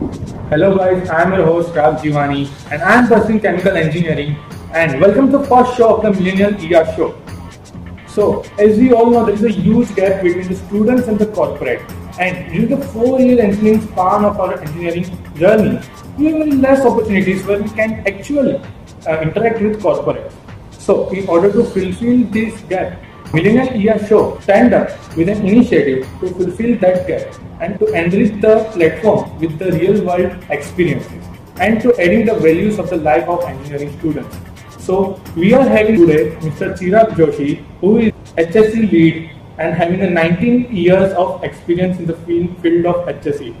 Hello guys, I am your host Rag Jivani and I am pursuing chemical engineering and welcome to the first show of the Millennial ER show. So, as we all know, there is a huge gap between the students and the corporate. And during the four-year engineering span of our engineering journey, we have less opportunities where we can actually uh, interact with corporate. So, in order to fulfill this gap, Millennial ER Show stand up with an initiative to fulfill that gap and to enrich the platform with the real world experiences and to adding the values of the life of engineering students. So we are having today Mr. Chirag Joshi, who is HSE lead and having a 19 years of experience in the field of HSE.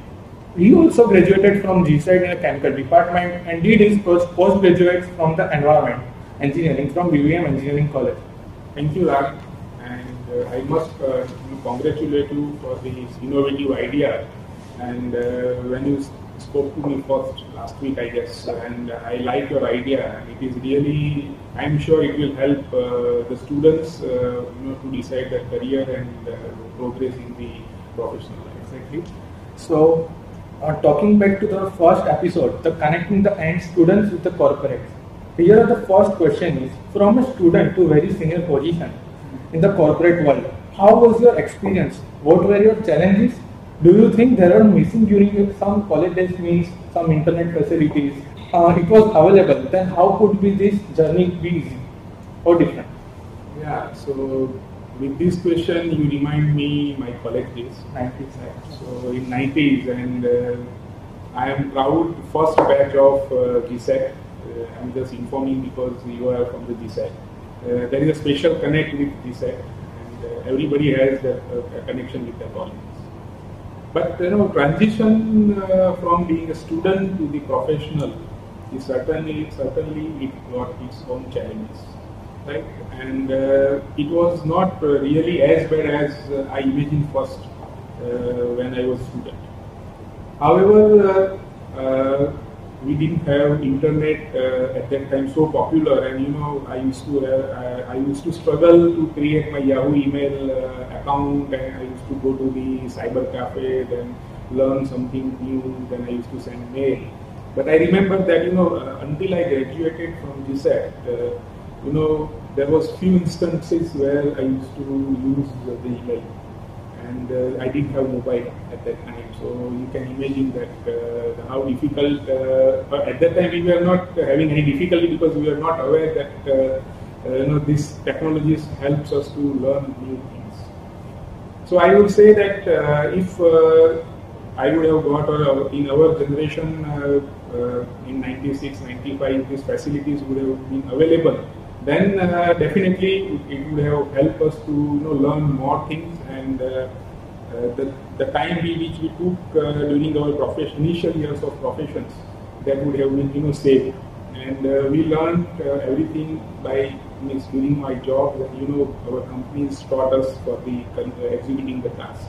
He also graduated from GSET in a chemical department and did his postgraduate from the environment engineering from BVM Engineering College. Thank you, Rag. Uh, I must uh, congratulate you for this innovative idea. And uh, when you spoke to me first last week, I guess, and I like your idea. It is really, I'm sure it will help uh, the students, uh, you know, to decide their career and uh, progress in the professional life. Exactly. So, talking back to the first episode, the connecting the end students with the corporates. Here the first question is, from a student to very senior position, in the corporate world. How was your experience? What were your challenges? Do you think there are missing during some college days means some internet facilities? Uh, it was available. Then how could be this journey be easy or different? Yeah. So with this question, you remind me my college days. 90s. So in 90s, and uh, I am proud first batch of uh, GSET. Uh, I'm just informing because you are from the GSET. Uh, there is a special connect with GSET, and uh, everybody has uh, a connection with their colleagues. But you know, transition uh, from being a student to the professional is certainly certainly it got its own challenges, right? And uh, it was not uh, really as bad as I imagined first when I was student. However, we didn't have internet uh, at that time so popular and you know I used to uh, I used to struggle to create my Yahoo email uh, account and I used to go to the cyber cafe then learn something new then I used to send mail. But I remember that you know uh, until I graduated from GSET uh, you know there was few instances where I used to use the email and uh, I didn't have mobile at that time. So you can imagine that uh, how difficult. Uh, at that time, we were not having any difficulty because we were not aware that you know this technologies helps us to learn new things. So I would say that if I would have got uh, in our generation uh, uh, in 96, 95, these facilities would have been available. Then definitely it would have helped us to you know, learn more things and uh, uh, the, the time we, which we took uh, during our profession, initial years of professions, that would have been you know saved. And we learned everything by means during my job. You know, our companies taught us for the executing the task.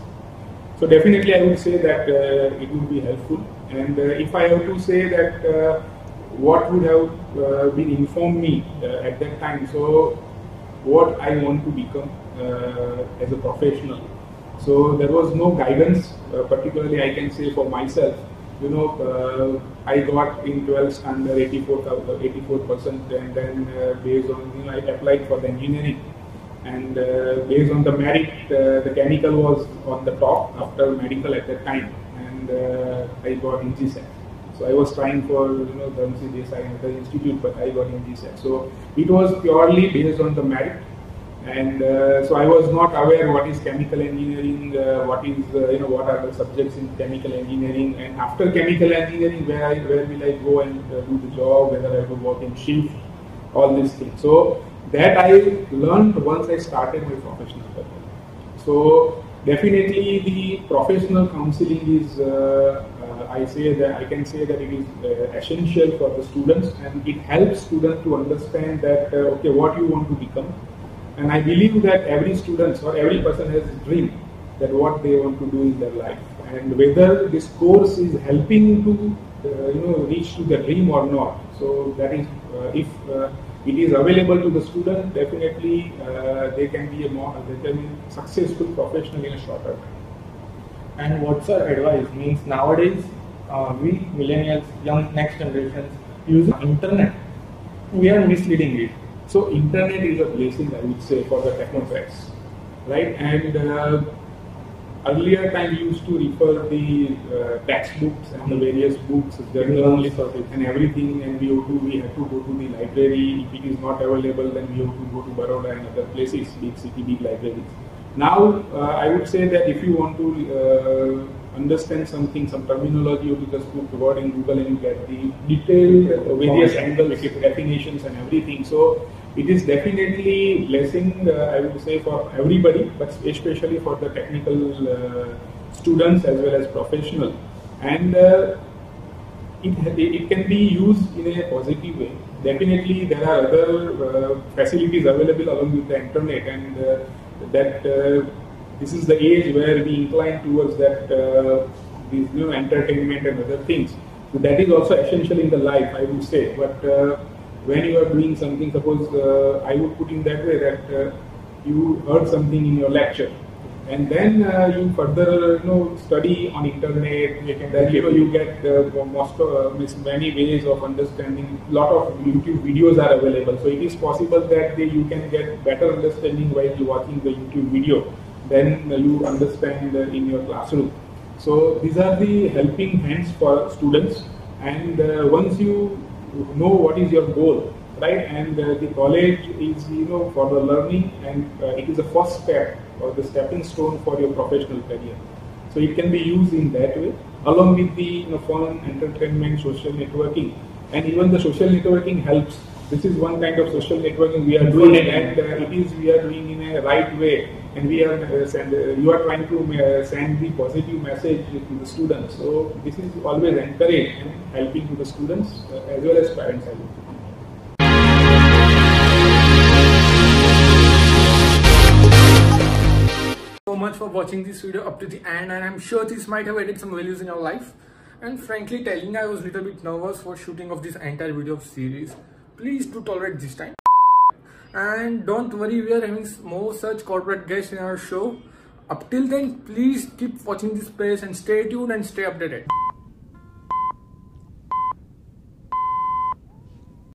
So definitely, I would say that uh, it would be helpful. And uh, if I have to say that uh, what would have been informed me at that time, so what I want to become as a professional, so there was no guidance, uh, particularly I can say for myself. You know, uh, I got in 12th standard 84, 84 percent, and then uh, based on you know I applied for the engineering, and uh, based on the merit, uh, the chemical was on the top after medical at that time, and uh, I got in GSET. So I was trying for you know the and another institute, but I got in GSET. So it was purely based on the merit and uh, so I was not aware what is chemical engineering, uh, what is uh, you know what are the subjects in chemical engineering, and after chemical engineering, where I, where will I go and uh, do the job, whether I will work in shift, all these things. So that I learned once I started my professional career. So definitely the professional counseling is uh, uh, I say that I can say that it is essential for the students, and it helps students to understand that okay what you want to become and I believe that every student or every person has a dream that what they want to do in their life. And whether this course is helping to uh, you know reach to the dream or not. So that is uh, if uh, it is available to the student, definitely uh, they can be a more they can be successful professional in a shorter time. And what's our advice? Means nowadays uh, we millennials, young next generations use internet, we are misleading it. So internet is a blessing, I would say, for the technocrats, right? And uh, earlier time we used to refer the uh, textbooks and the various books, journals, and everything, and we have to we have to go to the library. If it is not available, then we have to go to Baroda and other places, big city, big libraries. Now, uh, I would say that if you want to uh, understand something, some terminology, you just put the word in Google and you get the detailed various angles, definitions, and everything. So it is definitely blessing, uh, I would say, for everybody, but especially for the technical uh, students as well as professional. And uh, it, it can be used in a positive way. Definitely, there are other facilities available along with the internet and that uh, this is the age where we incline towards that uh, these new entertainment and other things. So that is also essential in the life, I would say. But uh, when you are doing something, suppose I would put in that way that you heard something in your lecture and then uh, you further you know study on internet and then you know you get uh, most uh, many ways of understanding. Lot of youtube videos are available. So it is possible that they, you can get better understanding while you watching the youtube video than you understand in your classroom. So these are the helping hands for students and uh, once you know what is your goal right and uh, the college is you know for the learning and uh, it is the first step or the stepping stone for your professional career. So it can be used in that way, along with the you know, fun, entertainment, social networking, and even the social networking helps. This is one kind of social networking we are doing, and uh, it is we are doing in a right way, and we are uh, send, uh, you are trying to uh, send the positive message to the students. So this is always encouraged and helping to the students as well as parents. So much for watching this video up to the end and I'm sure this might have added some values in your life. And frankly telling, I was a little bit nervous for shooting of this entire video series. Please do tolerate this time. And don't worry, we are having more such corporate guests in our show. Up till then, please keep watching this space and stay tuned and stay updated.